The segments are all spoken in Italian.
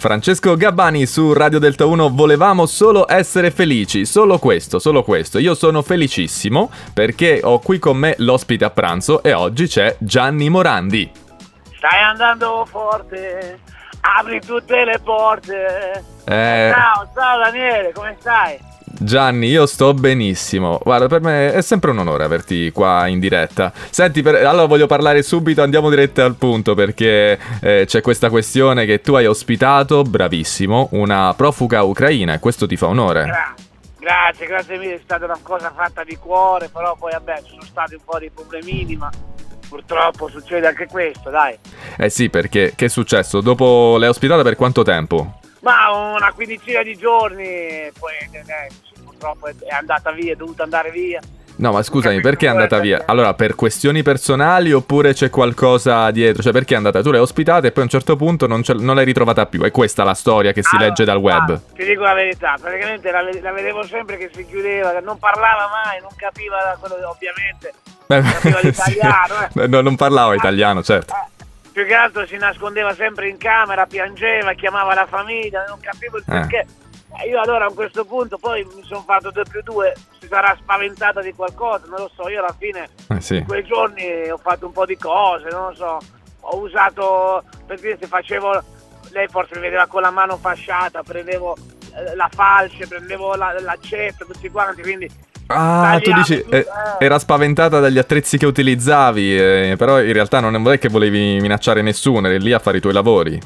Francesco Gabbani su Radio Delta 1 volevamo solo essere felici, solo questo, solo questo. Io sono felicissimo perché ho qui con me l'ospite a pranzo e oggi c'è Gianni Morandi. Stai andando forte, apri tutte le porte. Eh, Ciao, ciao Daniele, come stai? Gianni, io sto benissimo. Guarda, per me è sempre un onore averti qua in diretta. Senti, per- allora voglio parlare subito, andiamo diretti al punto perché eh, c'è questa questione che tu hai ospitato, bravissimo, una profuga ucraina e questo ti fa onore. Gra- grazie, grazie mille, è stata una cosa fatta di cuore, però poi vabbè ci sono stati un po' di problemini, ma purtroppo succede anche questo, dai. Eh sì, perché che è successo? Dopo l'hai ospitata per quanto tempo? Ma una quindicina di giorni, poi eh, purtroppo è andata via, è dovuta andare via. No, ma scusami, perché è andata via? Allora, per questioni personali oppure c'è qualcosa dietro? Cioè, perché è andata? Tu l'hai ospitata e poi a un certo punto non, non l'hai ritrovata più. È questa la storia che si Allora, legge dal web. guarda, ti dico la verità, praticamente la, la vedevo sempre che si chiudeva, non parlava mai, non capiva quello, ovviamente. Beh, capiva sì. l'italiano, eh. No, non parlavo italiano, certo. Eh, più che altro si nascondeva sempre in camera, piangeva, chiamava la famiglia, non capivo il Eh. perché. Eh, Io allora a questo punto poi mi sono fatto 2 più 2, si sarà spaventata di qualcosa, non lo so, io alla fine Eh, sì. in quei giorni ho fatto un po' di cose, non lo so, ho usato, per dire se facevo, lei forse mi vedeva con la mano fasciata, prendevo eh, la falce, prendevo la- l'accetto, tutti quanti, quindi Ah, tu dici, eh, eh. era spaventata dagli attrezzi che utilizzavi, eh, però in realtà non è che volevi minacciare nessuno, eri lì a fare i tuoi lavori.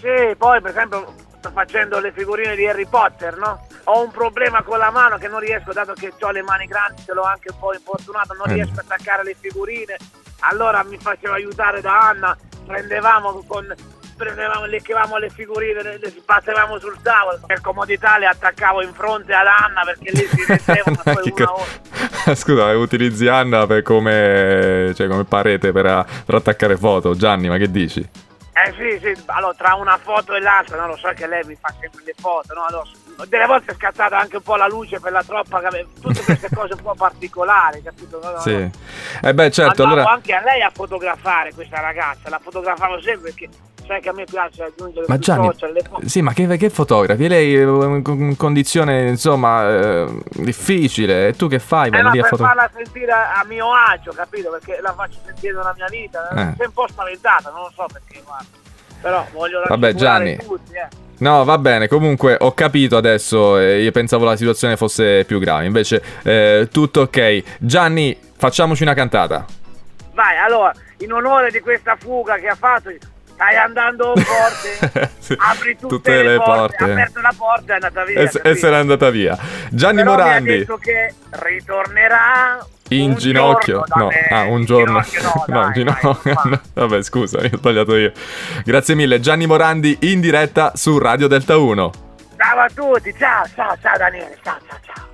Sì, poi per esempio sto facendo le figurine di Harry Potter, no? Ho un problema con la mano che non riesco, dato che ho le mani grandi, ce l'ho anche un po' infortunato, non Eh. riesco a attaccare le figurine. Allora mi faceva aiutare da Anna, prendevamo con prendevamo, leccavamo le figurine, le, le sbattevamo sul tavolo. Per comodità le attaccavo in fronte ad Anna perché lì si mettevano poi una co- ora. Scusa, utilizzi Anna per come, cioè, come parete per, per attaccare foto. Gianni, ma che dici? Eh sì, sì, allora tra una foto e l'altra, no, lo so che lei mi fa sempre le foto, no? Allora, delle volte è scattata anche un po' la luce per la troppa, tutte queste cose un po' particolari, capito? No, no, Sì. no. Eh beh, certo, Andavo allora... anche a lei a fotografare questa ragazza, la fotografavo sempre perché sai che a me piace aggiungere Ma Gianni, social le foto. sì, ma che, che fotografi? Lei è in in condizione, insomma, eh, difficile. E tu che fai? Eh Vai lì a fotografare? farla sentire a mio agio, capito? Perché la faccio sentire nella mia vita. Eh. Sei un po' spaventata, non lo so perché, guarda. Però voglio Vabbè, Gianni. tutti, eh. No, va bene, comunque ho capito adesso, eh, io pensavo la situazione fosse più grave, invece eh, tutto ok. Gianni, facciamoci una cantata. Vai, allora, in onore di questa fuga che ha fatto, stai andando forte, apri tutte, le porte, ha aperto la porta e è andata via. e, se- e n'è andata via. Gianni Però mi ha Morandi. detto che ritornerà In un ginocchio? giorno No, me. ah, un giorno. ginocchio no, No, in ginocchio. no. Vabbè, scusa, ho sbagliato io. Grazie mille, Gianni Morandi in diretta su Radio Delta 1. Ciao a tutti, ciao, ciao, ciao Daniele, ciao, ciao, ciao.